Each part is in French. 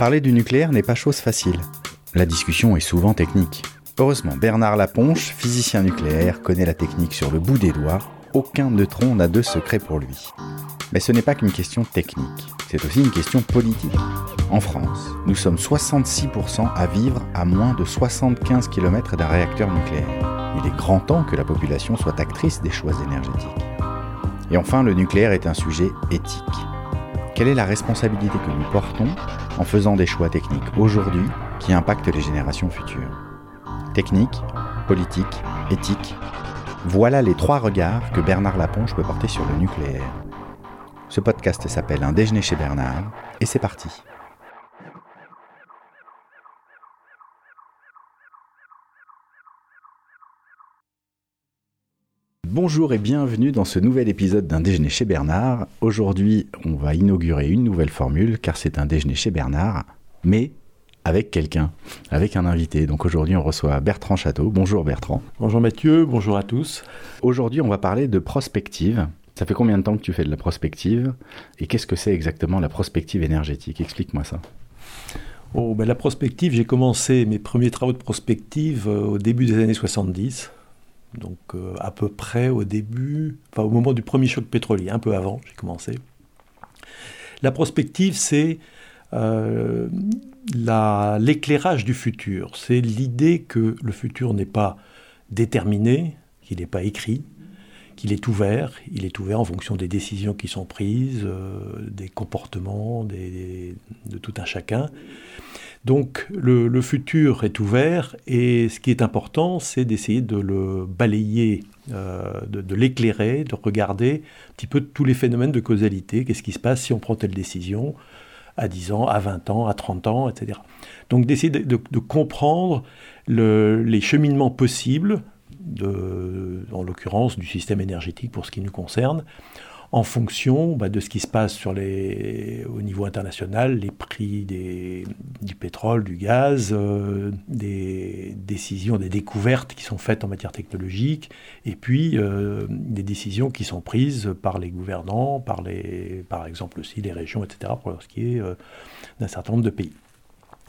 Parler du nucléaire n'est pas chose facile. La discussion est souvent technique. Heureusement, Bernard Laponche, physicien nucléaire, connaît la technique sur le bout des doigts. Aucun neutron n'a de secret pour lui. Mais ce n'est pas qu'une question technique, c'est aussi une question politique. En France, nous sommes 66% à vivre à moins de 75 km d'un réacteur nucléaire. Il est grand temps que la population soit actrice des choix énergétiques. Et enfin, le nucléaire est un sujet éthique. Quelle est la responsabilité que nous portons en faisant des choix techniques aujourd'hui qui impactent les générations futures? Technique, politique, éthique, voilà les trois regards que Bernard Laponche peut porter sur le nucléaire. Ce podcast s'appelle Un déjeuner chez Bernard, et c'est parti. Bonjour et bienvenue dans ce nouvel épisode d'un déjeuner chez Bernard. Aujourd'hui, on va inaugurer une nouvelle formule car c'est un déjeuner chez Bernard, mais avec quelqu'un, avec un invité. Donc aujourd'hui, on reçoit Bertrand Château. Bonjour Bertrand. Bonjour Mathieu, bonjour à tous. Aujourd'hui, on va parler de prospective. Ça fait combien de temps que tu fais de la prospective Et qu'est-ce que c'est exactement la prospective énergétique? Explique-moi ça. Oh, ben la prospective, j'ai commencé mes premiers travaux de prospective euh, au début des années 70 donc euh, à peu près au début, enfin au moment du premier choc pétrolier, un peu avant, j'ai commencé. La prospective, c'est euh, l'éclairage du futur. C'est l'idée que le futur n'est pas déterminé, qu'il n'est pas écrit, qu'il est ouvert. Il est ouvert en fonction des décisions qui sont prises, euh, des comportements de tout un chacun. Donc le, futur est ouvert et ce qui est important, c'est d'essayer de le balayer, euh, de, l'éclairer, de regarder un petit peu tous les phénomènes de causalité, qu'est-ce qui se passe si on prend telle décision à 10 ans, à 20 ans, à 30 ans, etc. Donc d'essayer de, comprendre les cheminements possibles, en l'occurrence du système énergétique pour ce qui nous concerne, en fonction bah, de ce qui se passe au niveau international, les prix du pétrole, du gaz, euh, des décisions, des découvertes qui sont faites en matière technologique, et puis euh, des décisions qui sont prises par les gouvernants, par, les, par exemple aussi les régions, etc., pour ce qui est euh, d'un certain nombre de pays.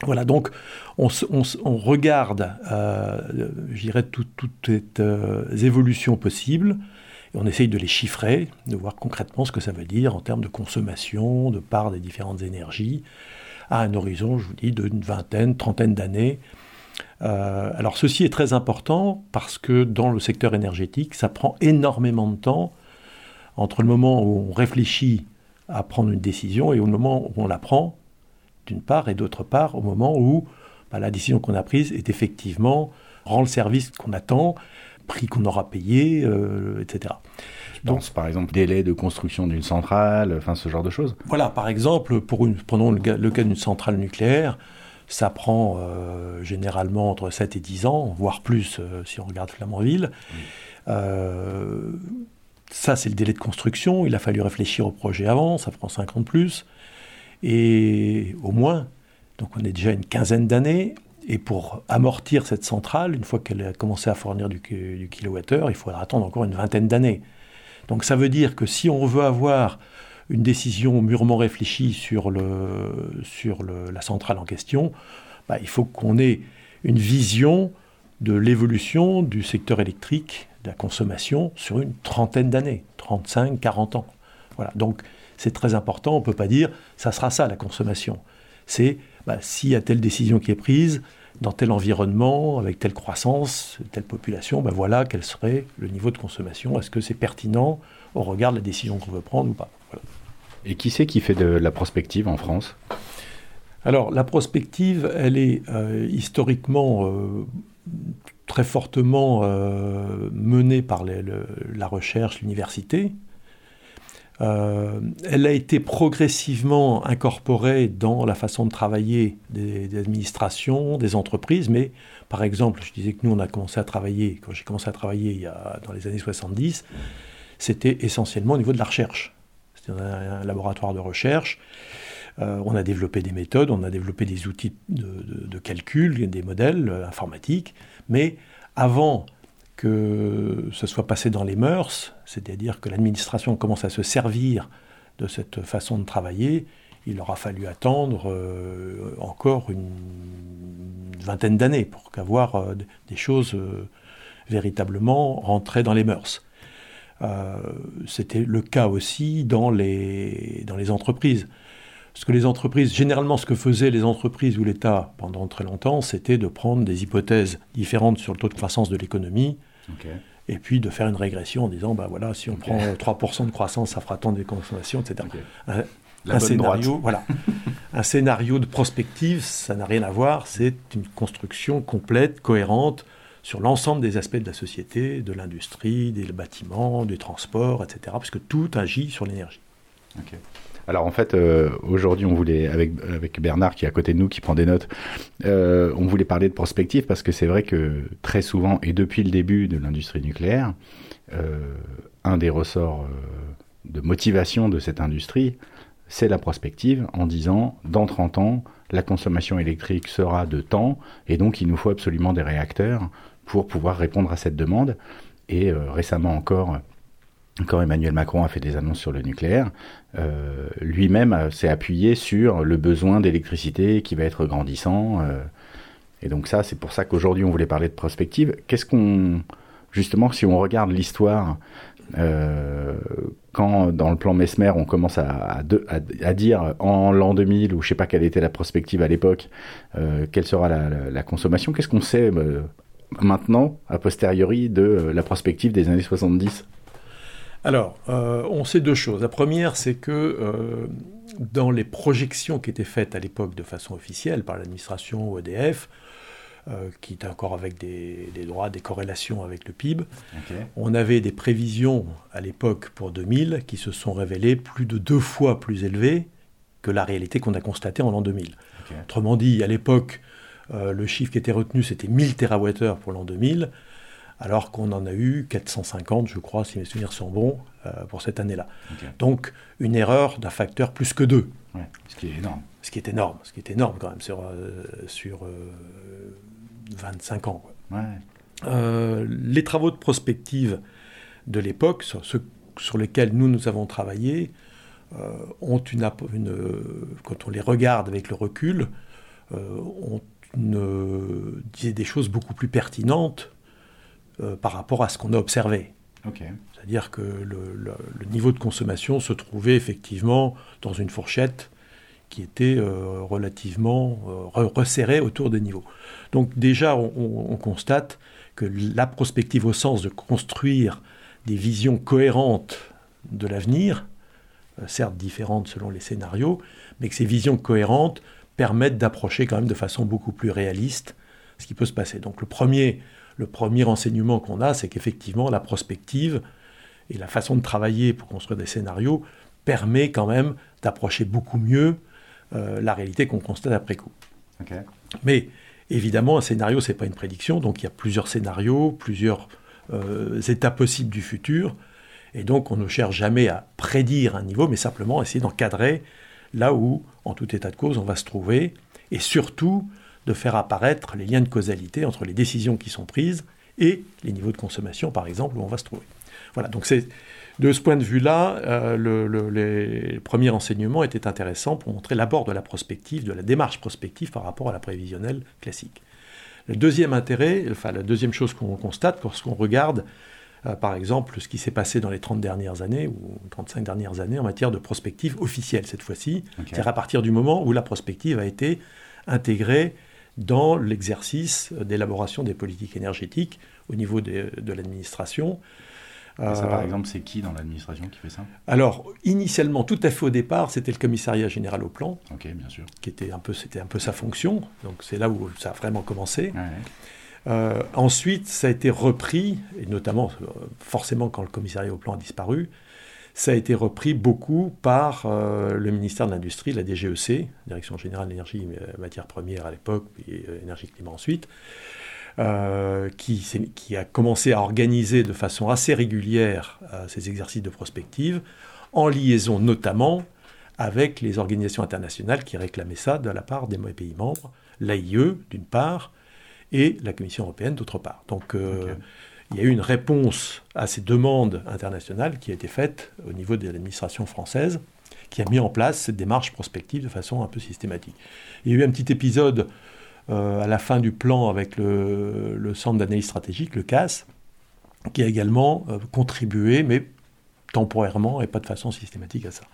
Voilà, donc on, regarde, je dirais, toutes les évolutions possibles, on essaye de les chiffrer, de voir concrètement ce que ça veut dire en termes de consommation, de part des différentes énergies, à un horizon, je vous dis, d'une vingtaine, trentaine d'années. Euh, alors ceci est très important parce que dans le secteur énergétique, ça prend énormément de temps entre le moment où on réfléchit à prendre une décision et au moment où on la prend, d'une part, et d'autre part, au moment où bah, la décision qu'on a prise est effectivement rend le service qu'on attend prix qu'on aura payé, euh, etc. Donc, par exemple, délai de construction d'une centrale, enfin ce genre de choses? Voilà, par exemple, pour une, prenons le, cas d'une centrale nucléaire, ça prend euh, généralement entre 7 et 10 ans, voire plus euh, si on regarde Flamanville. ça, c'est le délai de construction. Il a fallu réfléchir au projet avant, ça prend 5 ans de plus. Et au moins, donc on est déjà une quinzaine d'années. Et pour amortir cette centrale, une fois qu'elle a commencé à fournir du, kilowattheure, il faudra attendre encore une vingtaine d'années. Donc ça veut dire que si on veut avoir une décision mûrement réfléchie sur, le, sur la centrale en question, bah, il faut qu'on ait une vision de l'évolution du secteur électrique, de la consommation, sur une trentaine d'années, 35, 40 ans. Voilà. Donc c'est très important, on ne peut pas dire ça sera ça la consommation. C'est bah, s'il y a telle décision qui est prise, dans tel environnement, avec telle croissance, telle population, bah, voilà quel serait le niveau de consommation. Est-ce que c'est pertinent au regard de la décision qu'on veut prendre ou pas? Et qui c'est qui fait de la prospective en France? Alors, la prospective, elle est euh, historiquement euh, très fortement euh, menée par la recherche, l'université. Euh, elle a été progressivement incorporée dans la façon de travailler des, administrations, des entreprises, mais par exemple, je disais que nous, on a commencé à travailler, quand j'ai commencé à travailler il y a, dans les années 70, c'était essentiellement au niveau de la recherche. C'était un, laboratoire de recherche. Euh, on a développé des méthodes, on a développé des outils de, de calcul, des modèles euh, informatiques, mais avant que ce soit passé dans les mœurs, c'est-à-dire que l'administration commence à se servir de cette façon de travailler, il aura fallu attendre encore une vingtaine d'années pour qu'avoir des choses véritablement rentrées dans les mœurs. C'était le cas aussi dans les, dans les entreprises. Parce que les entreprises, généralement, ce que faisaient les entreprises ou l'État pendant très longtemps, c'était de prendre des hypothèses différentes sur le taux de croissance de l'économie. Et puis de faire une régression en disant, bah voilà, si on prend 3% de croissance, ça fera tant de consommation, etc. Un, scénario, voilà. un scénario de prospective, ça n'a rien à voir, c'est une construction complète, cohérente, sur l'ensemble des aspects de la société, de l'industrie, des bâtiments, du transport, etc. Parce que tout agit sur l'énergie. Alors en fait, euh, aujourd'hui, on voulait, avec, avec Bernard qui est à côté de nous, qui prend des notes, euh, on voulait parler de prospective parce que c'est vrai que très souvent, et depuis le début de l'industrie nucléaire, euh, un des ressorts de motivation de cette industrie, c'est la prospective en disant, dans 30 ans, la consommation électrique sera de temps, et donc il nous faut absolument des réacteurs pour pouvoir répondre à cette demande. Et récemment encore, quand Emmanuel Macron a fait des annonces sur le nucléaire, euh, lui-même euh, s'est appuyé sur le besoin d'électricité qui va être grandissant. Euh, et donc ça, c'est pour ça qu'aujourd'hui on voulait parler de prospective. Qu'est-ce qu'on, justement, si on regarde l'histoire, quand dans le plan Mesmer on commence à, à, dire en l'an 2000 ou je sais pas quelle était la prospective à l'époque, quelle sera la, la consommation, qu'est-ce qu'on sait maintenant, a posteriori, de la prospective des années 70 alors, euh, on sait deux choses. La première, c'est que euh, dans les projections qui étaient faites à l'époque de façon officielle par l'administration EDF, euh, qui était encore avec des, droits, des corrélations avec le PIB, on avait des prévisions à l'époque pour 2000 qui se sont révélées plus de deux fois plus élevées que la réalité qu'on a constatée en l'an 2000. Autrement dit, à l'époque, le chiffre qui était retenu, c'était 1000 TWh pour l'an 2000 alors qu'on en a eu 450, je crois, si mes souvenirs sont bons, euh, pour cette année-là. Donc une erreur d'un facteur plus que deux. ce qui est énorme. Ce qui est énorme, ce qui est énorme quand même sur, euh, sur 25 euh, ans. les travaux de prospective de l'époque, sur, sur lesquels nous, nous avons travaillé, ont une, une, quand on les regarde avec le recul, ont une, des choses beaucoup plus pertinentes euh, par rapport à ce qu'on a observé. C'est-à-dire que le, niveau de consommation se trouvait effectivement dans une fourchette qui était euh, relativement euh, resserrée autour des niveaux. Donc déjà, on, constate que la prospective au sens de construire des visions cohérentes de l'avenir, certes différentes selon les scénarios, mais que ces visions cohérentes permettent d'approcher quand même de façon beaucoup plus réaliste ce qui peut se passer. Donc le premier, le premier enseignement qu'on a, c'est qu'effectivement, la prospective et la façon de travailler pour construire des scénarios permet quand même d'approcher beaucoup mieux euh, la réalité qu'on constate après coup. Mais évidemment, un scénario, ce n'est pas une prédiction, donc il y a plusieurs scénarios, plusieurs euh, états possibles du futur, et donc on ne cherche jamais à prédire un niveau, mais simplement essayer d'encadrer là où, en tout état de cause, on va se trouver, et surtout de faire apparaître les liens de causalité entre les décisions qui sont prises et les niveaux de consommation, par exemple, où on va se trouver. Voilà, donc c'est de ce point de vue-là, euh, le, les premiers renseignements étaient intéressants pour montrer l'abord de la prospective, de la démarche prospective par rapport à la prévisionnelle classique. Le deuxième intérêt, enfin la deuxième chose qu'on constate lorsqu'on regarde, euh, par exemple, ce qui s'est passé dans les 30 dernières années ou 35 dernières années en matière de prospective officielle cette fois-ci, c'est-à-dire à partir du moment où la prospective a été intégrée dans l'exercice d'élaboration des politiques énergétiques au niveau de, l'administration. ça, par euh, exemple, c'est qui dans l'administration qui fait ça? Alors, initialement, tout à fait au départ, c'était le commissariat général au plan. Ok, bien sûr. Qui était un peu, c'était un peu sa fonction. Donc, c'est là où ça a vraiment commencé. Euh, ensuite, ça a été repris, et notamment, euh, forcément, quand le commissariat au plan a disparu, ça a été repris beaucoup par euh, le ministère de l'Industrie, la DGEC, Direction Générale de l'Énergie et Matières Premières à l'époque, puis euh, Énergie Climat ensuite, euh, qui, qui, a commencé à organiser de façon assez régulière ces exercices de prospective, en liaison notamment avec les organisations internationales qui réclamaient ça de la part des pays membres, l'AIE d'une part, et la Commission européenne d'autre part. Donc il y a eu une réponse à ces demandes internationales qui a été faite au niveau de l'administration française, qui a mis en place cette démarche prospective de façon un peu systématique. Il y a eu un petit épisode à la fin du plan avec le, le centre d'analyse stratégique, le CAS, qui a également contribué, mais temporairement et pas de façon systématique à ça.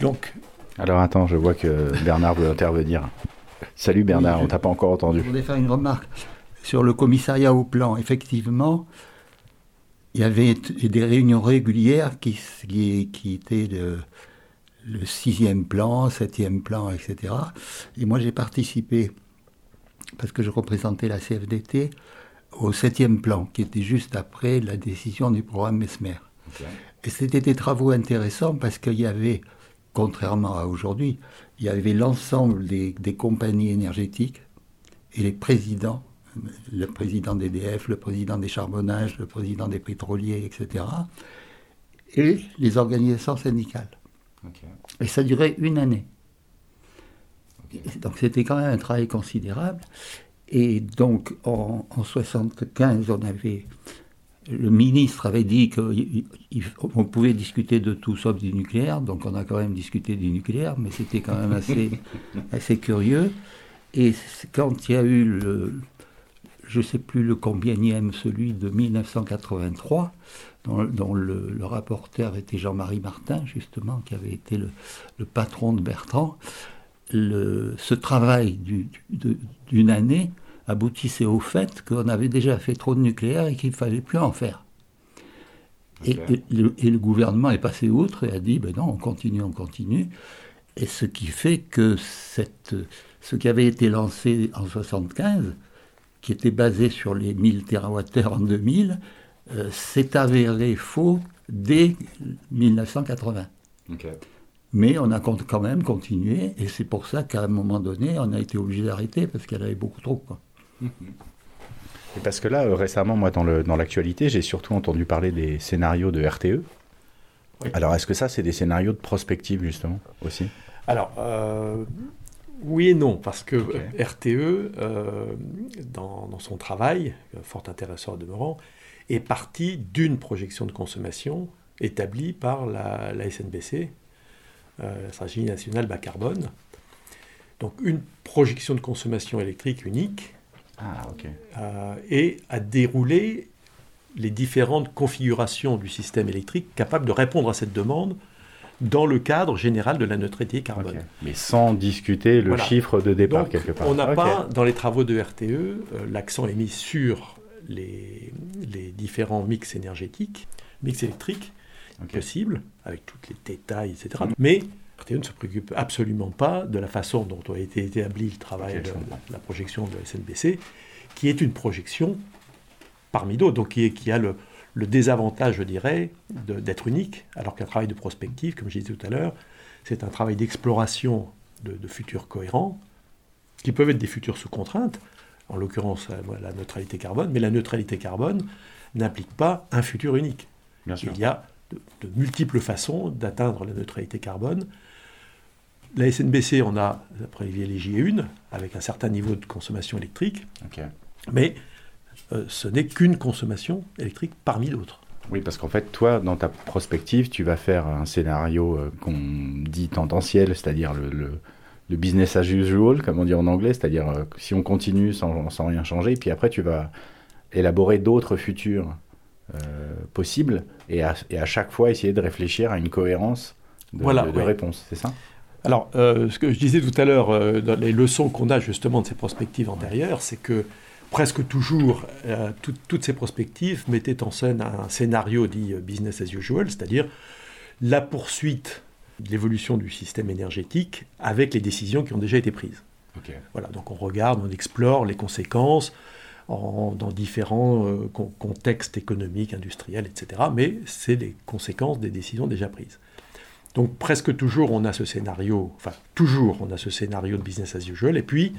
Donc. Alors attends, je vois que Bernard veut intervenir. Salut Bernard, on t'a pas encore entendu. Je voulais faire une remarque sur le commissariat au plan. Effectivement, il y avait des réunions régulières qui, qui, étaient le, sixième plan, septième plan, etc. Et moi j'ai participé, parce que je représentais la CFDT, au septième plan, qui était juste après la décision du programme Mesmer. Et c'était des travaux intéressants parce qu'il y avait, contrairement à aujourd'hui, il y avait l'ensemble des, compagnies énergétiques et les présidents, le président d'EDF, le président des charbonnages, le président des pétroliers, etc., et les organisations syndicales. Et ça durait une année. Donc c'était quand même un travail considérable. Et donc en, en 75, on avait le ministre avait dit qu'on pouvait discuter de tout sauf du nucléaire, donc on a quand même discuté du nucléaire, mais c'était quand même assez, assez curieux. Et quand il y a eu le, je ne sais plus le combienième, celui de 1983, dont, le, rapporteur était Jean-Marie Martin, justement, qui avait été le, patron de Bertrand, le, ce travail d'une année aboutissait au fait qu'on avait déjà fait trop de nucléaire et qu'il ne fallait plus en faire. Et, le, gouvernement est passé outre et a dit, ben non, on continue, on continue. Et ce qui fait que cette, ce qui avait été lancé en 1975, qui était basé sur les 1000 TWh en 2000, euh, s'est avéré faux dès 1980. Mais on a quand même continué, et c'est pour ça qu'à un moment donné, on a été obligé d'arrêter parce qu'elle avait beaucoup trop. Quoi. Et parce que là, euh, récemment, moi, dans l'actualité, dans j'ai surtout entendu parler des scénarios de RTE. Alors, est-ce que ça, c'est des scénarios de prospective, justement, aussi? Alors, euh, oui et non, parce que RTE, euh, dans, son travail, fort intéressant demeurant, est parti d'une projection de consommation établie par la, la SNBC, la stratégie nationale bas carbone. Donc, une projection de consommation électrique unique ah, euh, et à dérouler les différentes configurations du système électrique capables de répondre à cette demande dans le cadre général de la neutralité carbone. Mais sans discuter le chiffre de départ quelque part. On n'a pas, dans les travaux de RTE, euh, l'accent est mis sur les, les, différents mix énergétiques, mix électriques possibles, avec tous les détails, etc. Mais RTE ne se préoccupe absolument pas de la façon dont a été établi le travail de, la projection de la SNBC, qui est une projection parmi d'autres, donc qui, a le, désavantage, je dirais, d'être unique, alors qu'un travail de prospective, comme je disais tout à l'heure, c'est un travail d'exploration de, futurs cohérents, qui peuvent être des futurs sous contrainte, en l'occurrence la neutralité carbone, mais la neutralité carbone n'implique pas un futur unique. Il y a de multiples façons d'atteindre la neutralité carbone, la SNBC on a privilégié une, avec un certain niveau de consommation électrique, mais euh, ce n'est qu'une consommation électrique parmi d'autres. Oui, parce qu'en fait, toi, dans ta prospective, tu vas faire un scénario euh, qu'on dit tendanciel, c'est-à-dire le, business as usual, comme on dit en anglais, c'est-à-dire euh, si on continue sans, rien changer, puis après, tu vas élaborer d'autres futurs possibles et à, chaque fois essayer de réfléchir à une cohérence de, de réponse, c'est ça? Alors, euh, ce que je disais tout à l'heure, euh, dans les leçons qu'on a justement de ces prospectives antérieures, c'est que presque toujours, euh, toutes ces prospectives mettaient en scène un scénario dit business as usual, c'est-à-dire la poursuite de l'évolution du système énergétique avec les décisions qui ont déjà été prises. Voilà, donc on regarde, on explore les conséquences dans différents contextes économiques, industriels, etc. Mais c'est les conséquences des décisions déjà prises. Donc presque toujours on a ce scénario, enfin toujours on a ce scénario de business as usual, et puis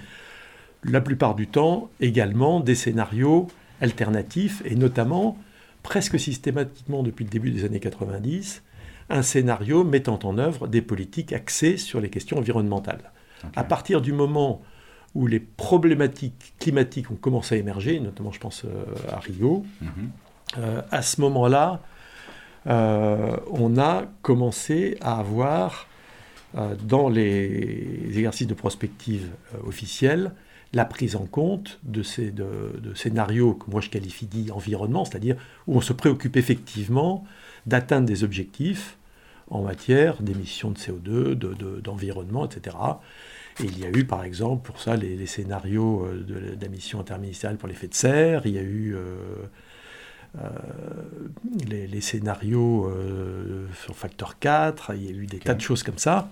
la plupart du temps également des scénarios alternatifs, et notamment presque systématiquement depuis le début des années 90, un scénario mettant en œuvre des politiques axées sur les questions environnementales. À partir du moment où les problématiques climatiques ont commencé à émerger, notamment je pense euh, à Rio, mhm. euh, à ce moment-là, on a commencé à avoir dans les exercices de prospective officiels la prise en compte de ces de, scénarios que moi je qualifie d'environnement, c'est-à-dire où on se préoccupe effectivement d'atteindre des objectifs en matière d'émissions de CO2, d'environnement, etc. Et il y a eu par exemple pour ça les, scénarios euh, d'émissions interministérielles pour l'effet de serre, il y a eu euh, euh, les, scénarios sur facteur 4, il y a eu des tas de choses comme ça.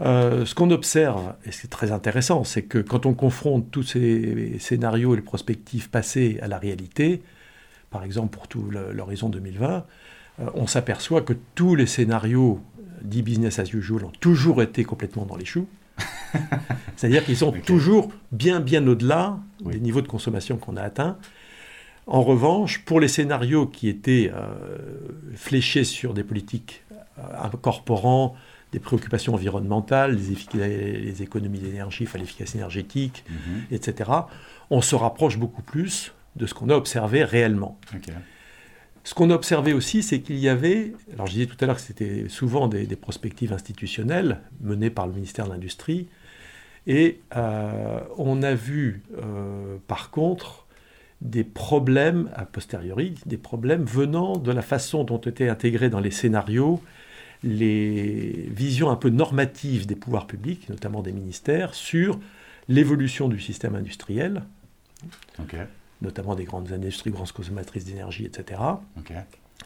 Euh, ce qu'on observe, et c'est très intéressant, c'est que quand on confronte tous ces scénarios et les prospectives passées à la réalité, par exemple pour tout l'horizon 2020, euh, on s'aperçoit que tous les scénarios dits business as usual ont toujours été complètement dans les choux. C'est-à-dire qu'ils sont toujours bien, bien au-delà des niveaux de consommation qu'on a atteints. En revanche, pour les scénarios qui étaient euh, fléchés sur des politiques incorporant des préoccupations environnementales, les, économies d'énergie, l'efficacité énergétique, mhm. etc., on se rapproche beaucoup plus de ce qu'on a observé réellement. Ce qu'on a observé aussi, c'est qu'il y avait, alors je disais tout à l'heure que c'était souvent des, prospectives institutionnelles menées par le ministère de l'Industrie, et euh, on a vu euh, par contre des problèmes a posteriori, des problèmes venant de la façon dont étaient intégrés dans les scénarios les visions un peu normatives des pouvoirs publics, notamment des ministères, sur l'évolution du système industriel, notamment des grandes industries, grandes consommatrices d'énergie, etc.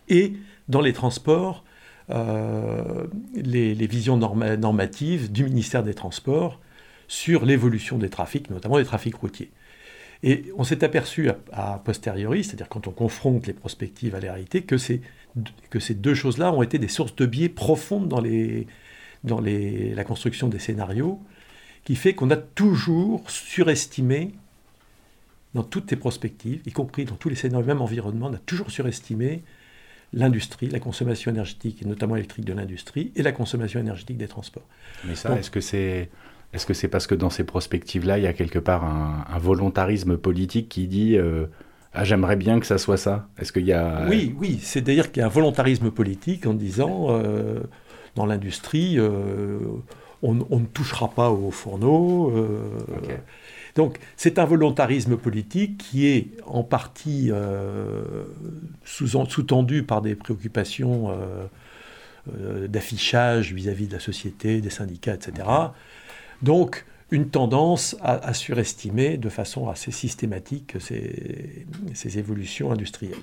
Et dans les transports, euh, les, visions normatives du ministère des Transports sur l'évolution des trafics, notamment des trafics routiers. Et on s'est aperçu a, posteriori, c'est-à-dire quand on confronte les prospectives à la réalité, que ces, que ces deux choses-là ont été des sources de biais profondes dans, les, dans les, la construction des scénarios, qui fait qu'on a toujours surestimé, dans toutes les prospectives, y compris dans tous les scénarios, même environnement, on a toujours surestimé l'industrie, la consommation énergétique, et notamment électrique de l'industrie, et la consommation énergétique des transports. Mais ça, est-ce que c'est est-ce que c'est parce que dans ces prospectives-là, il y a quelque part un, volontarisme politique qui dit euh, ah j'aimerais bien que ça soit ça Est-ce qu'il y a Oui, oui, c'est à dire qu'il y a un volontarisme politique en disant euh, dans l'industrie euh, on, ne touchera pas aux fourneaux. Donc c'est un volontarisme politique qui est en partie sous-tendu par des préoccupations d'affichage vis-à-vis de la société, des syndicats, etc. Donc, une tendance à, surestimer de façon assez systématique ces, évolutions industrielles.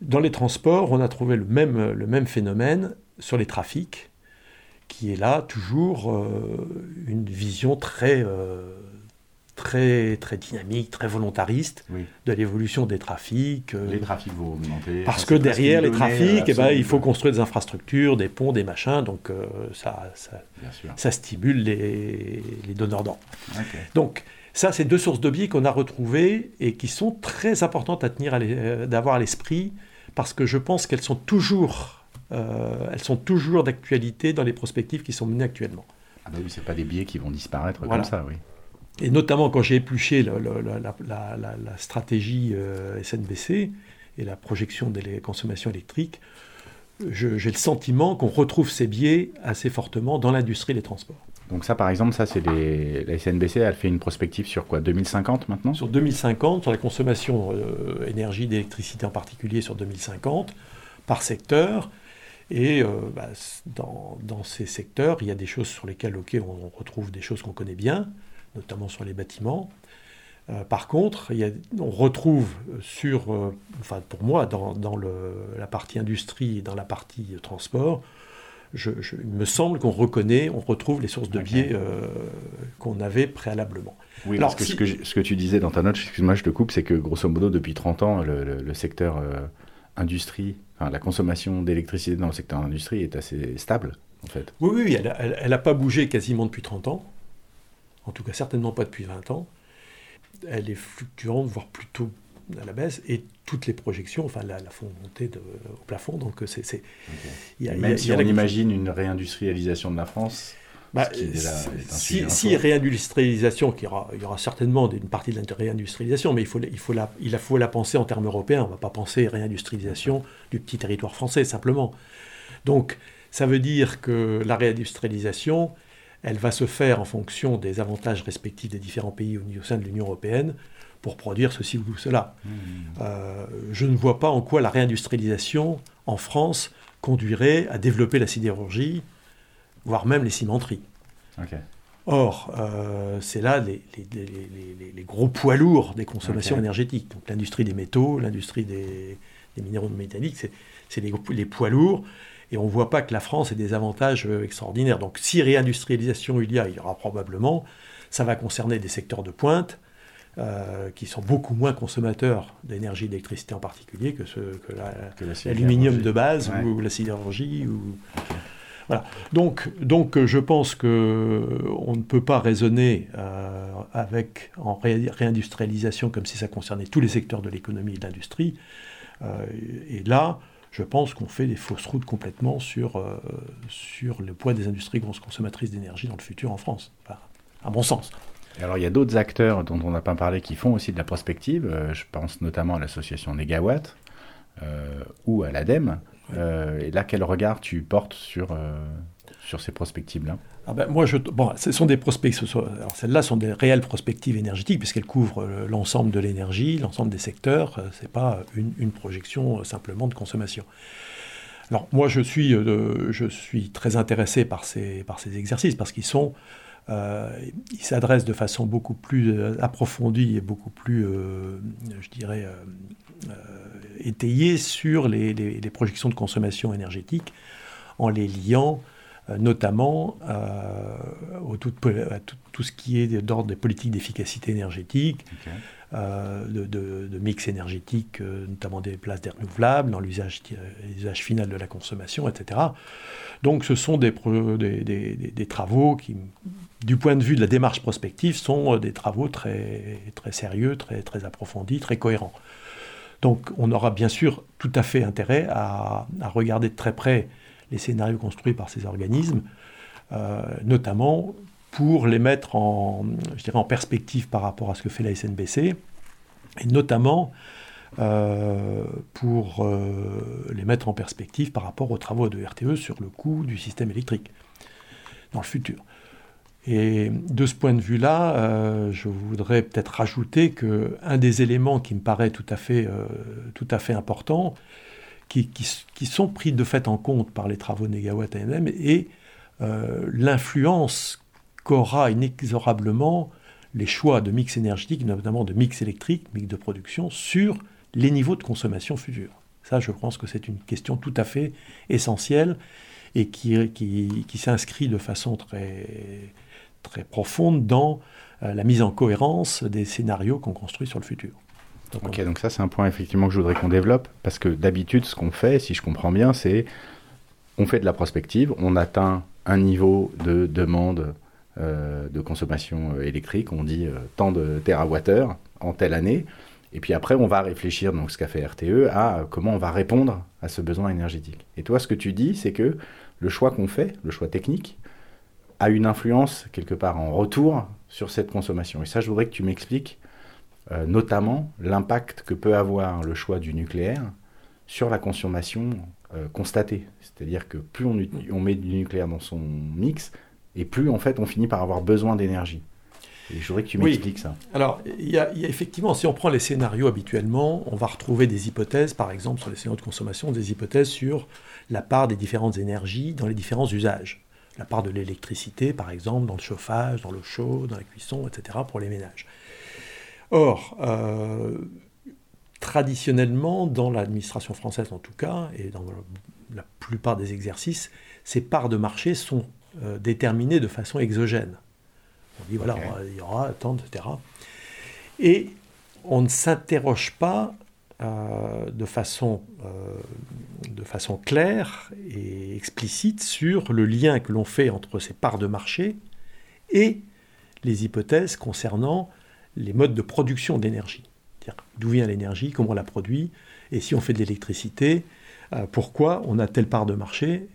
Dans les transports, on a trouvé le même, phénomène sur les trafics, qui est là toujours euh, une vision très euh, très, très dynamique, très volontariste de l'évolution des trafics. Euh, les trafics vont augmenter. Parce que derrière les trafics, eh ben, il faut construire des infrastructures, des ponts, des machins, donc euh, ça, ça, ça, stimule les, les donneurs d'ordre. Donc, ça, c'est deux sources de biais qu'on a retrouvées et qui sont très importantes à tenir, euh, d'avoir à l'esprit, parce que je pense qu'elles sont toujours, elles sont toujours d'actualité dans les prospectives qui sont menées actuellement. Ah bah oui, c'est pas des biais qui vont disparaître comme ça, oui et notamment quand j'ai épluché la, stratégie euh, SNBC et la projection des consommations électriques, j'ai le sentiment qu'on retrouve ces biais assez fortement dans l'industrie des transports. Donc ça, par exemple, ça c'est la SNBC, elle fait une prospective sur quoi 2050 maintenant? Sur 2050, sur la consommation euh, énergie, d'électricité en particulier sur 2050, par secteur. Et euh, bah, dans, dans, ces secteurs, il y a des choses sur lesquelles on retrouve des choses qu'on connaît bien, notamment sur les bâtiments. Euh, par contre, on retrouve sur, euh, enfin pour moi, dans, la partie industrie et dans la partie transport, je, il me semble qu'on reconnaît, on retrouve les sources de biais euh, qu'on avait préalablement. Oui, Alors, parce que, ce, que, tu disais dans ta note, excuse-moi, je te coupe, c'est que grosso modo, depuis 30 ans, le, secteur industrie, la consommation d'électricité dans le secteur industrie est assez stable, en fait. Oui, oui, elle n'a pas bougé quasiment depuis 30 ans en tout cas certainement pas depuis 20 ans. Elle est fluctuante, voire plutôt à la baisse, et toutes les projections, enfin la, font monter au plafond. Donc c'est, même si on imagine une réindustrialisation de la France, bah, si, si réindustrialisation, il y, aura, il y aura certainement une partie de la réindustrialisation, mais il faut, il, faut la, il faut la penser en termes européens. On ne va pas penser réindustrialisation du petit territoire français simplement. Donc, ça veut dire que la réindustrialisation, elle va se faire en fonction des avantages respectifs des différents pays au, sein de l'Union européenne pour produire ceci ou cela. Mmh. Euh, je ne vois pas en quoi la réindustrialisation en France conduirait à développer la sidérurgie voire même les cimenteries. Or, euh, c'est là les, gros poids lourds des consommations énergétiques. Donc l'industrie des métaux, l'industrie des, minéraux métalliques, c'est les, poids lourds. Et on ne voit pas que la France ait des avantages euh, extraordinaires. Donc si réindustrialisation il y a, il y aura probablement. Ça va concerner des secteurs de pointe. Euh, qui sont beaucoup moins consommateurs d'énergie d'électricité en particulier que, ce, que l'aluminium de base ou la sidérurgie. Ou... Donc, donc euh, je pense qu'on ne peut pas raisonner euh, avec en réindustrialisation comme si ça concernait tous les secteurs de l'économie et de l'industrie. Euh, et là, je pense qu'on fait des fausses routes complètement sur, sur le poids des industries grosses consommatrices d'énergie dans le futur en France, à mon sens. alors il y a d'autres acteurs dont on n'a pas parlé qui font aussi de la prospective. je pense notamment à l'association Negawatt ou à l'ADEME. Euh, et là, quel regard tu portes sur, euh, sur ces prospectives-là ah ben, moi, bon, ce sont des prospectives. Celles-là sont des réelles prospectives énergétiques, puisqu'elles couvrent euh, l'ensemble de l'énergie, l'ensemble des secteurs. Ce n'est pas une, projection simplement de consommation. Alors, moi, je suis, je suis très intéressé par ces, par ces exercices, parce qu'ils sont. ils s'adressent de façon beaucoup plus approfondie et beaucoup plus, je dirais, étayé sur les, projections de consommation énergétique en les liant euh, notamment euh, au tout, à tout, ce qui est d'ordre des politiques d'efficacité énergétique, euh, de, mix énergétique, notamment des places d'air renouvelables, dans l'usage final de la consommation, etc. Donc ce sont des, des, des, travaux qui, du point de vue de la démarche prospective, sont des travaux très, très sérieux, très, très approfondis, très cohérents. Donc on aura bien sûr tout à fait intérêt à, regarder de très près les scénarios construits par ces organismes, euh, notamment pour les mettre en, perspective par rapport à ce que fait la SNBC, et notamment euh, pour euh, les mettre en perspective par rapport aux travaux de RTE sur le coût du système électrique dans le futur. Et de ce point de vue-là, je voudrais peut-être rajouter qu'un des éléments qui me paraît tout à fait important, qui, sont pris de fait en compte par les travaux de Negawatt AM, est euh, l'influence qu'aura inexorablement les choix de mix énergétique, notamment de mix électrique, mix de production, sur les niveaux de consommation futurs. Ça, je pense que c'est une question tout à fait essentielle et qui, qui, qui s'inscrit de façon très très profonde dans euh, la mise en cohérence des scénarios qu'on construit sur le futur. Ok, donc ça c'est un point effectivement que je voudrais qu'on développe, parce que d'habitude ce qu'on fait, si je comprends bien, c'est on fait de la prospective, on atteint un niveau de demande euh, de consommation euh, électrique, on dit tant de terawattheures en telle année, et puis après on va réfléchir, donc ce qu'a fait RTE, à comment on va répondre à ce besoin énergétique. Et toi ce que tu dis, c'est que le choix qu'on fait, le choix technique, a une influence quelque part en retour sur cette consommation. Et ça, je voudrais que tu m'expliques euh, notamment l'impact que peut avoir le choix du nucléaire sur la consommation euh, constatée. C'est-à-dire que plus on, on, met du nucléaire dans son mix, et plus en fait on finit par avoir besoin d'énergie. Et je voudrais que tu m'expliques ça. Alors, il y, a, effectivement, si on prend les scénarios habituellement, on va retrouver des hypothèses, par exemple sur les scénarios de consommation, des hypothèses sur la part des différentes énergies dans les différents usages la part de l'électricité, par exemple, dans le chauffage, dans l'eau chaude, dans la cuisson, etc., pour les ménages. Or, euh, traditionnellement, dans l'administration française en tout cas, et dans la plupart des exercices, ces parts de marché sont euh, déterminées de façon exogène. On dit, voilà, il y aura tant, etc. Et on ne s'interroge pas euh, de, façon, euh, de façon claire et explicite sur le lien que l'on fait entre ces parts de marché et les hypothèses concernant les modes de production d'énergie. D'où vient l'énergie, comment on la produit, et si on fait de l'électricité, euh, pourquoi on a telle part de marché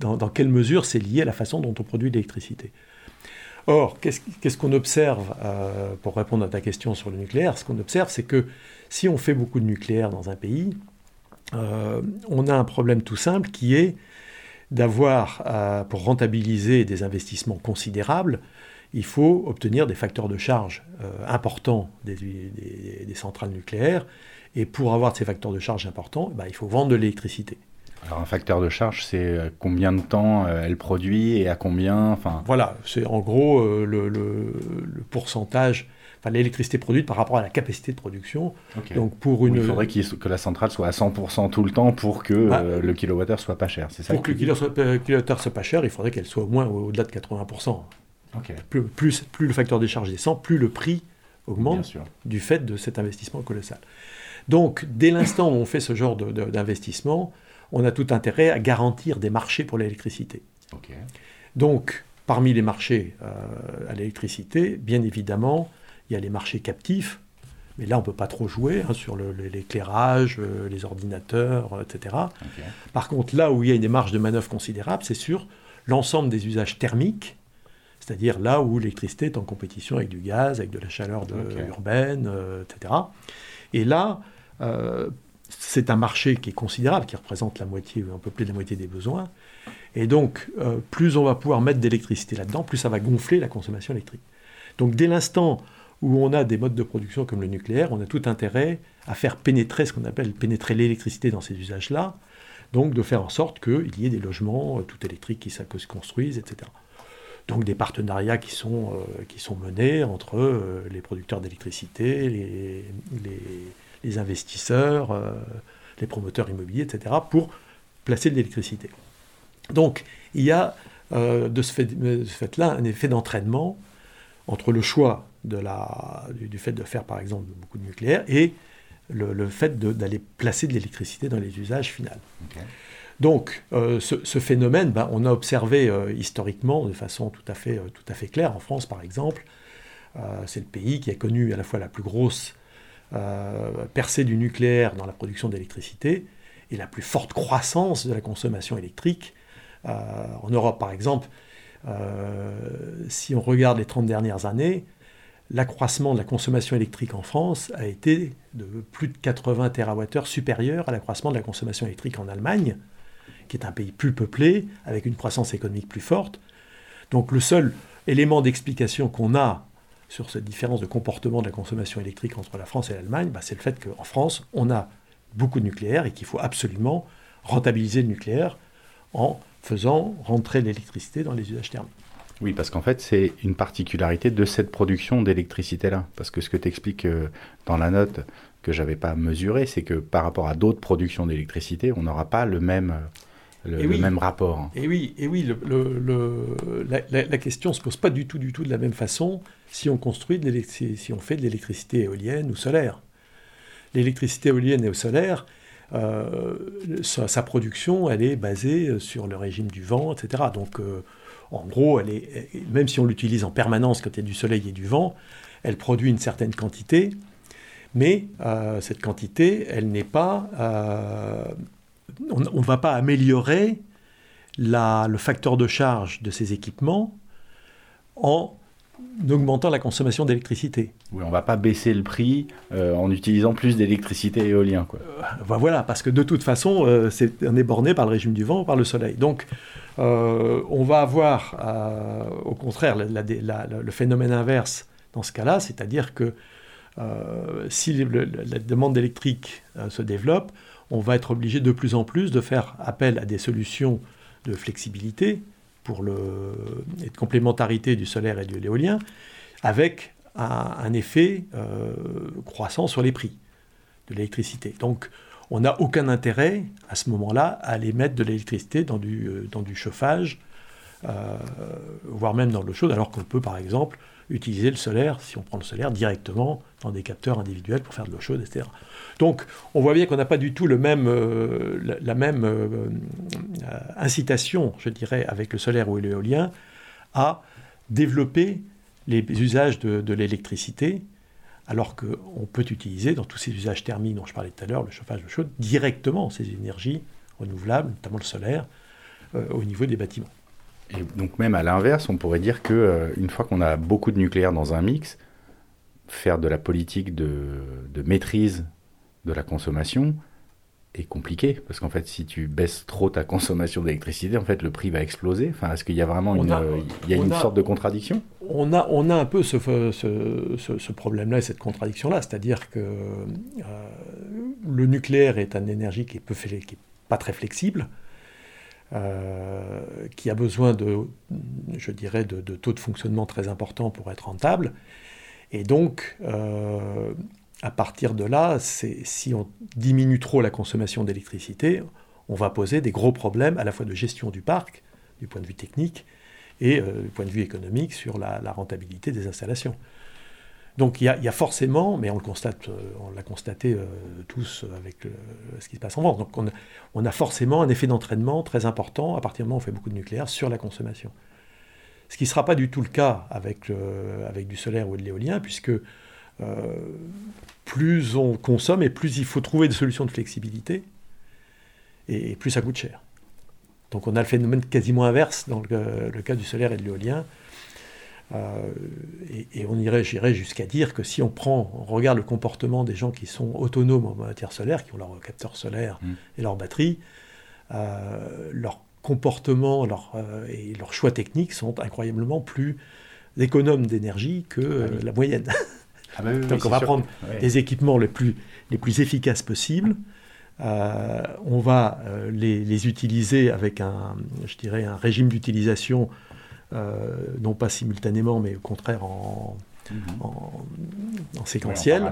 dans, dans, quelle mesure c'est lié à la façon dont on produit l'électricité. Or, qu'est-ce qu'on observe, pour répondre à ta question sur le nucléaire Ce qu'on observe, c'est que si on fait beaucoup de nucléaire dans un pays, on a un problème tout simple qui est d'avoir, pour rentabiliser des investissements considérables, il faut obtenir des facteurs de charge euh, importants des, centrales nucléaires. Et pour avoir ces facteurs de charge importants, bah, il faut vendre de l'électricité. Alors un facteur de charge, c'est euh, combien de temps euh, elle produit et à combien enfin... Voilà, c'est en gros le, pourcentage, enfin l'électricité produite par rapport à la capacité de production. Donc pour une... Il faudrait que la centrale soit à 100% tout le temps pour que bah, le kilowattheure soit pas cher, c'est ça Pour que le kilowattheure soit pas cher, il faudrait qu'elle soit au moins au-delà de 80%. Plus, le facteur des charges descend, plus le prix augmente du fait de cet investissement colossal. Donc, dès l'instant où on fait ce genre d'investissement, on a tout intérêt à garantir des marchés pour l'électricité. Donc, parmi les marchés euh, à l'électricité, bien évidemment, il y a les marchés captifs, mais là, on ne peut pas trop jouer hein, sur l'éclairage, euh, les ordinateurs, etc. Par contre, là où il y a une marge de manœuvre considérable, c'est sur l'ensemble des usages thermiques c'est-à-dire là où l'électricité est en compétition avec du gaz, avec de la chaleur urbaine, euh, etc. Et là, euh, c'est un marché qui est considérable, qui représente la moitié, un peu plus de la moitié des besoins. Et donc, euh, plus on va pouvoir mettre d'électricité là-dedans, plus ça va gonfler la consommation électrique. Donc, dès l'instant où on a des modes de production comme le nucléaire, on a tout intérêt à faire pénétrer ce qu'on appelle pénétrer l'électricité dans ces usages-là, donc de faire en sorte qu'il y ait des logements tout électriques qui se construisent, etc donc des partenariats qui sont, euh, qui sont menés entre euh, les producteurs d'électricité, les, les, investisseurs, euh, les promoteurs immobiliers, etc., pour placer de l'électricité. Donc il y a de ce fait-là un effet d'entraînement entre le choix de la, du, fait de faire par exemple beaucoup de nucléaire et le, fait d'aller placer de l'électricité dans les usages finaux. Donc, euh, ce, phénomène, ben, on a observé euh, historiquement de façon tout à fait, euh, tout à fait claire, en France par exemple, c'est le pays qui a connu à la fois la plus grosse percée du nucléaire dans la production d'électricité et la plus forte croissance de la consommation électrique. en Europe par exemple, si on regarde les 30 dernières années, l'accroissement de la consommation électrique en France a été de plus de 80 TWh supérieur à l'accroissement de la consommation électrique en Allemagne qui est un pays plus peuplé, avec une croissance économique plus forte. Donc le seul élément d'explication qu'on a sur cette différence de comportement de la consommation électrique entre la France et l'Allemagne, bah, c'est le fait qu'en France, on a beaucoup de nucléaire et qu'il faut absolument rentabiliser le nucléaire en faisant rentrer l'électricité dans les usages thermiques. Oui, parce qu'en fait, c'est une particularité de cette production d'électricité-là. Parce que ce que tu expliques euh, dans la note que j'avais pas mesuré, c'est que par rapport à d'autres productions d'électricité, on n'aura pas le même euh, le, même rapport. Et oui, et oui le, la, question ne se pose pas du tout, du tout de la même façon si on construit de si on fait de l'électricité éolienne ou solaire. L'électricité éolienne et solaire, euh, sa, production, elle est basée sur le régime du vent, etc. Donc, euh, en gros, elle est, même si on l'utilise en permanence quand il y a du soleil et du vent, elle produit une certaine quantité, mais euh, cette quantité, elle n'est pas on ne va pas améliorer le facteur de charge de ces équipements en augmentant la consommation d'électricité. Oui, on ne va pas baisser le prix euh, en utilisant plus d'électricité éolien. Quoi. Euh, bah voilà, parce que de toute façon, euh, on est borné par le régime du vent ou par le soleil. Donc, on va avoir, au contraire, le phénomène inverse dans ce cas-là, c'est-à-dire que si la demande électrique se développe, on va être obligé de plus en plus de faire appel à des solutions de flexibilité pour le, et de complémentarité du solaire et de l'éolien, avec un, effet euh, croissant sur les prix de l'électricité. Donc, on n'a aucun intérêt à ce moment-là à aller mettre de l'électricité dans du, euh, chauffage, euh, voire même dans l'eau chaude, alors qu'on peut par exemple utiliser le solaire, si on prend le solaire, directement dans des capteurs individuels pour faire de l'eau chaude, etc. Donc on voit bien qu'on n'a pas du tout le euh, la, même euh, euh, incitation, je dirais, avec le solaire ou l'éolien, à développer les usages de, l'électricité, alors qu'on peut utiliser dans tous ces usages thermiques dont je parlais tout à l'heure, le chauffage, l'eau chaude, directement ces énergies renouvelables, notamment le solaire, au niveau des bâtiments. Et donc même à l'inverse, on pourrait dire que une fois qu'on a beaucoup de nucléaire dans un mix, faire de la politique de, de maîtrise de la consommation, est compliqué. Parce qu'en fait si tu baisses trop ta consommation d'électricité en fait le prix va exploser. Enfin est-ce qu'il y a vraiment une, il y a une sorte de contradiction? On a, on a un peu ce, ce, ce, problème-là et cette contradiction-là, c'est-à-dire que euh, le nucléaire est une énergie qui est, peu, qui est pas très flexible, euh, qui a besoin de, je dirais, de, taux de fonctionnement très importants pour être rentable, et donc euh, à partir de là, si on diminue trop la consommation d'électricité, on va poser des gros problèmes à la fois de gestion du parc, du point de vue technique, et euh, du point de vue économique sur la, rentabilité des installations. Donc il y, a, forcément, mais on le constate, euh, on l'a constaté euh, tous avec ce qui se passe en France, donc on, a forcément un effet d'entraînement très important à partir du moment où on fait beaucoup de nucléaire sur la consommation. Ce qui ne sera pas du tout le cas avec, du solaire ou de l'éolien, puisque euh, plus on consomme et plus il faut trouver des solutions de flexibilité, et, plus ça coûte cher. Donc on a le phénomène quasiment inverse dans le, cas du solaire et de l'éolien. Euh, et, on irait, j'irais jusqu'à dire que si on prend, on regarde le comportement des gens qui sont autonomes en matière solaire, qui ont leur capteur solaire mmh. et leur batterie, euh, leur comportement leur, et leurs choix techniques sont incroyablement plus économes d'énergie que ah la moyenne. Ah bah Donc on va prendre les équipements les plus, les plus efficaces possibles. Euh, on va euh, les, utiliser avec un, je dirais, un régime d'utilisation, euh, non pas simultanément, mais au contraire en, mhm. en, séquentiel.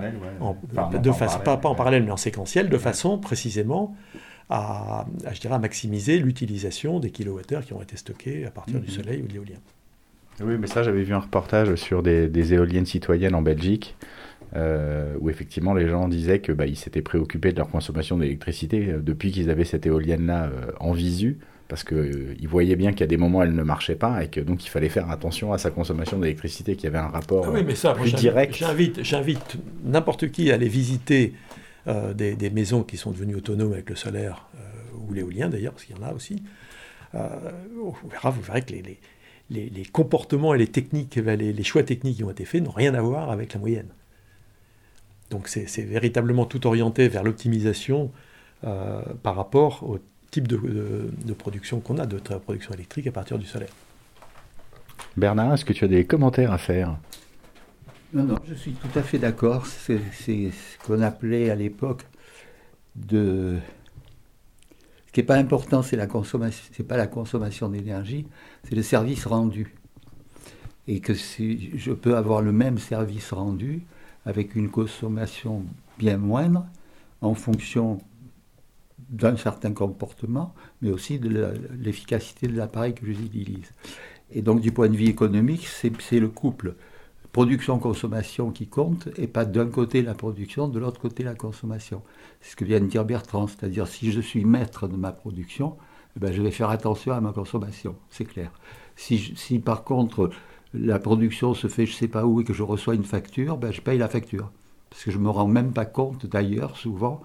de face, pas, pas, en parallèle, mais en séquentiel, de façon précisément à, je dirais, à maximiser l'utilisation des kilowattheures qui ont été stockés à partir du mhm. soleil ou de l'éolien. Oui, mais ça, j'avais vu un reportage sur des, éoliennes citoyennes en Belgique, euh, où effectivement les gens disaient que bah, ils s'étaient préoccupés de leur consommation d'électricité euh, depuis qu'ils avaient cette éolienne-là euh, en visu, parce qu'ils voyaient bien qu'il y a des moments elle ne marchait pas et que donc il fallait faire attention à sa consommation d'électricité, qu'il y avait un rapport ah oui, mais ça, plus direct. J'invite n'importe qui à aller visiter des, maisons qui sont devenues autonomes avec le solaire ou l'éolien d'ailleurs, parce qu'il y en a aussi. vous verrez que les les, comportements et les techniques, les, choix techniques qui ont été faits n'ont rien à voir avec la moyenne. Donc c'est véritablement tout orienté vers l'optimisation euh, par rapport au type de, production qu'on a, de production électrique à partir du solaire. Bernard, est-ce que tu as des commentaires à faire? Non, non, je suis tout à fait d'accord. C'est ce qu'on appelait à l'époque de ce qui n'est pas important, c'est la consommation, c'est pas la consommation d'énergie, c'est le service rendu. Et que si je peux avoir le même service rendu avec une consommation bien moindre en fonction d'un certain comportement, mais aussi de l'efficacité de l'appareil que j'utilise. Et donc du point de vue économique, c'est le couple production-consommation qui compte, et pas d'un côté la production, de l'autre côté la consommation. C'est ce que vient de dire Bertrand, c'est-à-dire si je suis maître de ma production, eh ben, je vais faire attention à ma consommation, c'est clair. Si, par contre la production se fait je ne sais pas où et que je reçois une facture, ben, je paye la facture. Parce que je ne me rends même pas compte d'ailleurs souvent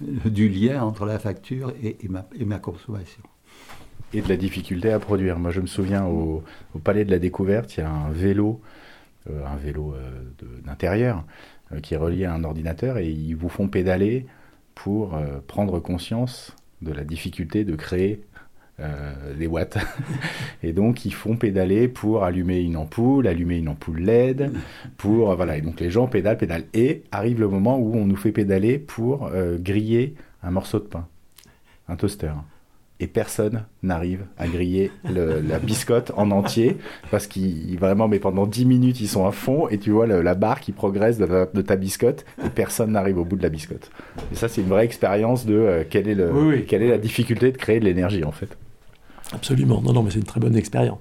du lien entre la facture et, ma, consommation et de la difficulté à produire. Moi, je me souviens au, au, Palais de la Découverte, il y a un vélo euh, un vélo euh, d'intérieur euh, qui est relié à un ordinateur et ils vous font pédaler pour prendre conscience de la difficulté de créer des watts. et donc, ils font pédaler pour allumer une ampoule, allumer une ampoule LED, pour. Voilà, et donc les gens pédalent, pédalent. Et arrive le moment où on nous fait pédaler pour griller un morceau de pain, un toaster et personne n'arrive à griller la biscotte en entier parce qu'ils vraiment mais pendant 10 minutes ils sont à fond et tu vois la barre qui progresse de, ta biscotte et personne n'arrive au bout de la biscotte et ça c'est une vraie expérience de euh, quelle, est le, quelle est la difficulté de créer de l'énergie en fait absolument non non mais c'est une très bonne expérience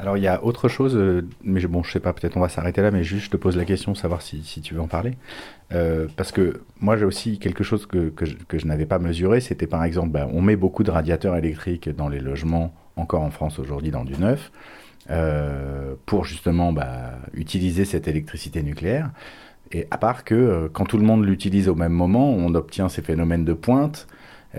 alors il y a autre chose, euh, mais bon, je sais pas, peut-être on va s'arrêter là, mais juste je te pose la question, savoir si, tu veux en parler. Euh, parce que moi j'ai aussi quelque chose que, que je, n'avais pas mesuré, c'était par exemple, ben, on met beaucoup de radiateurs électriques dans les logements, encore en France aujourd'hui dans du neuf, euh, pour justement bah, utiliser cette électricité nucléaire. Et à part que quand tout le monde l'utilise au même moment, on obtient ces phénomènes de pointe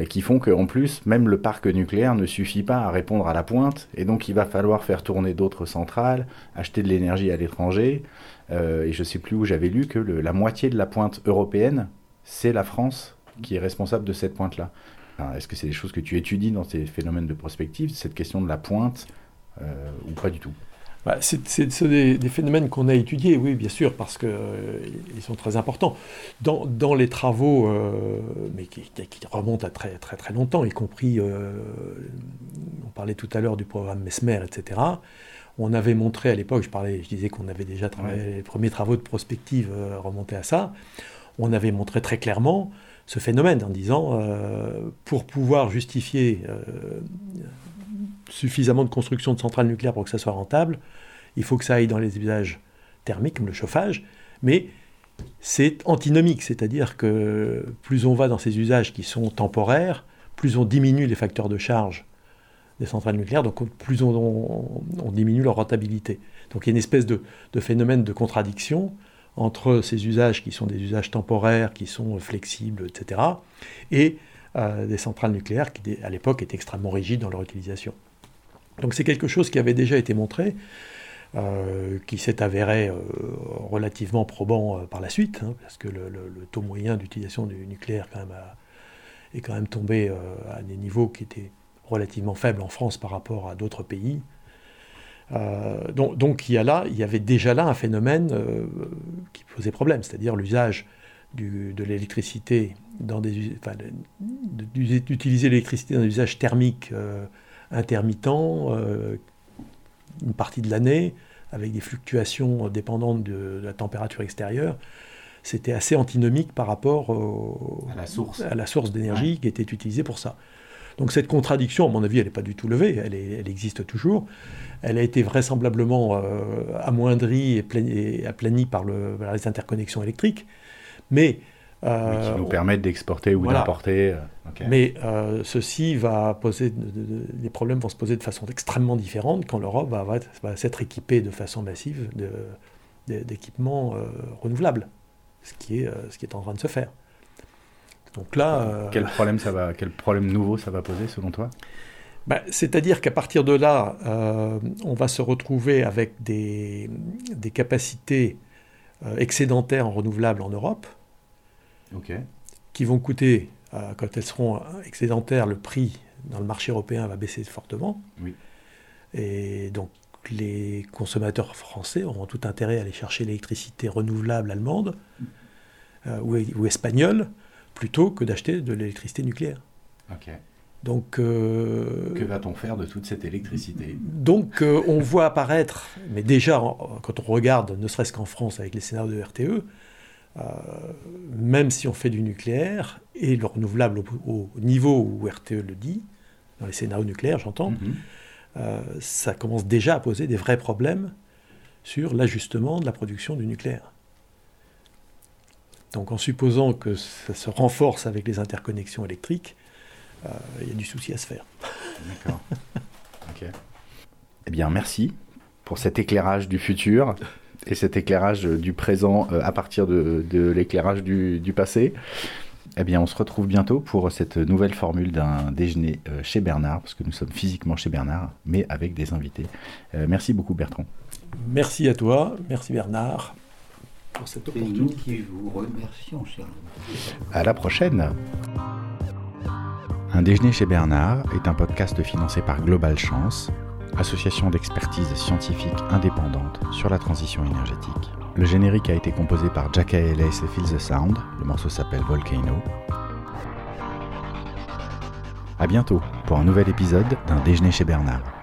qui font qu'en plus, même le parc nucléaire ne suffit pas à répondre à la pointe, et donc il va falloir faire tourner d'autres centrales, acheter de l'énergie à l'étranger, euh, et je ne sais plus où j'avais lu que la moitié de la pointe européenne, c'est la France qui est responsable de cette pointe-là. Est-ce que c'est des choses que tu étudies dans ces phénomènes de prospective, cette question de la pointe, ou pas du tout? Bah, c'est des, phénomènes qu'on a étudiés, oui, bien sûr, parce qu'ils euh, sont très importants. Dans, dans les travaux, euh, mais qui, qui, remontent à très, très, très longtemps, y compris, euh, on parlait tout à l'heure du programme Mesmer, etc., on avait montré à l'époque, je, parlais, je disais qu'on avait déjà travaillé, les premiers travaux de prospective remontaient à ça, on avait montré très clairement ce phénomène en disant, pour pouvoir justifier suffisamment de construction de centrales nucléaires pour que ça soit rentable, il faut que ça aille dans les usages thermiques, comme le chauffage, mais c'est antinomique, c'est-à-dire que plus on va dans ces usages qui sont temporaires, plus on diminue les facteurs de charge des centrales nucléaires, donc plus on, diminue leur rentabilité. Donc il y a une espèce de, phénomène de contradiction entre ces usages qui sont des usages temporaires, qui sont flexibles, etc., et euh, des centrales nucléaires qui, à l'époque, étaient extrêmement rigides dans leur utilisation. Donc c'est quelque chose qui avait déjà été montré, euh, qui s'est avéré euh, relativement probant euh, par la suite, hein, parce que le, taux moyen d'utilisation du nucléaire est quand même tombé à des niveaux qui étaient relativement faibles en France par rapport à d'autres pays. Donc, donc, il, y a là, il y avait déjà là un phénomène qui posait problème, c'est-à-dire l'usage de l'électricité dans des, enfin, d'utiliser l'électricité dans des usages thermiques intermittent, euh, une partie de l'année, avec des fluctuations dépendantes de, la température extérieure, c'était assez antinomique par rapport à la source, à la source d'énergie qui était utilisée pour ça. Donc cette contradiction, à mon avis, elle n'est pas du tout levée, elle, elle, existe toujours. Elle a été vraisemblablement euh, amoindrie et, aplanie par, le, par, les interconnexions électriques, mais euh, qui nous permettent d'exporter ou d'importer. Euh, Mais euh, ceci va poser, les problèmes vont se poser de façon extrêmement différente quand l'Europe va, va, s'être équipée de façon massive d'équipements renouvelables, ce qui, est, ce qui est en train de se faire. Donc là, quel problème ça va, quel problème nouveau ça va poser selon toi? Bah, C'est-à-dire qu'à partir de là, on va se retrouver avec des, des capacités excédentaires en renouvelables en Europe qui vont coûter, euh, quand elles seront excédentaires, le prix dans le marché européen va baisser fortement. Et donc les consommateurs français auront tout intérêt à aller chercher l'électricité renouvelable allemande euh, ou, espagnole plutôt que d'acheter de l'électricité nucléaire. Donc, euh, que va-t-on faire de toute cette électricité? Donc, on voit apparaître, mais déjà, quand on regarde, ne serait-ce qu'en France avec les scénarios de RTE, même si on fait du nucléaire, et le renouvelable au, niveau où RTE le dit, dans les scénarios nucléaires, j'entends, mhm. euh, ça commence déjà à poser des vrais problèmes sur l'ajustement de la production du nucléaire. Donc en supposant que ça se renforce avec les interconnexions électriques, euh, il y a du souci à se faire. D'accord. ok. Eh bien, merci pour cet éclairage du futur et cet éclairage du présent euh, à partir de, l'éclairage du, passé. Eh bien, on se retrouve bientôt pour cette nouvelle formule d'un déjeuner euh, chez Bernard, parce que nous sommes physiquement chez Bernard, mais avec des invités. Euh, merci beaucoup, Bertrand. Merci à toi, merci Bernard pour cette opportunité. nous qui vous remercions, cher. À la prochaine. Un déjeuner chez Bernard est un podcast financé par Global Chance association d'expertise scientifique indépendante sur la transition énergétique. Le générique a été composé par Jack Ellis et Feel the Sound, le morceau s'appelle Volcano. A bientôt pour un nouvel épisode d'un déjeuner chez Bernard.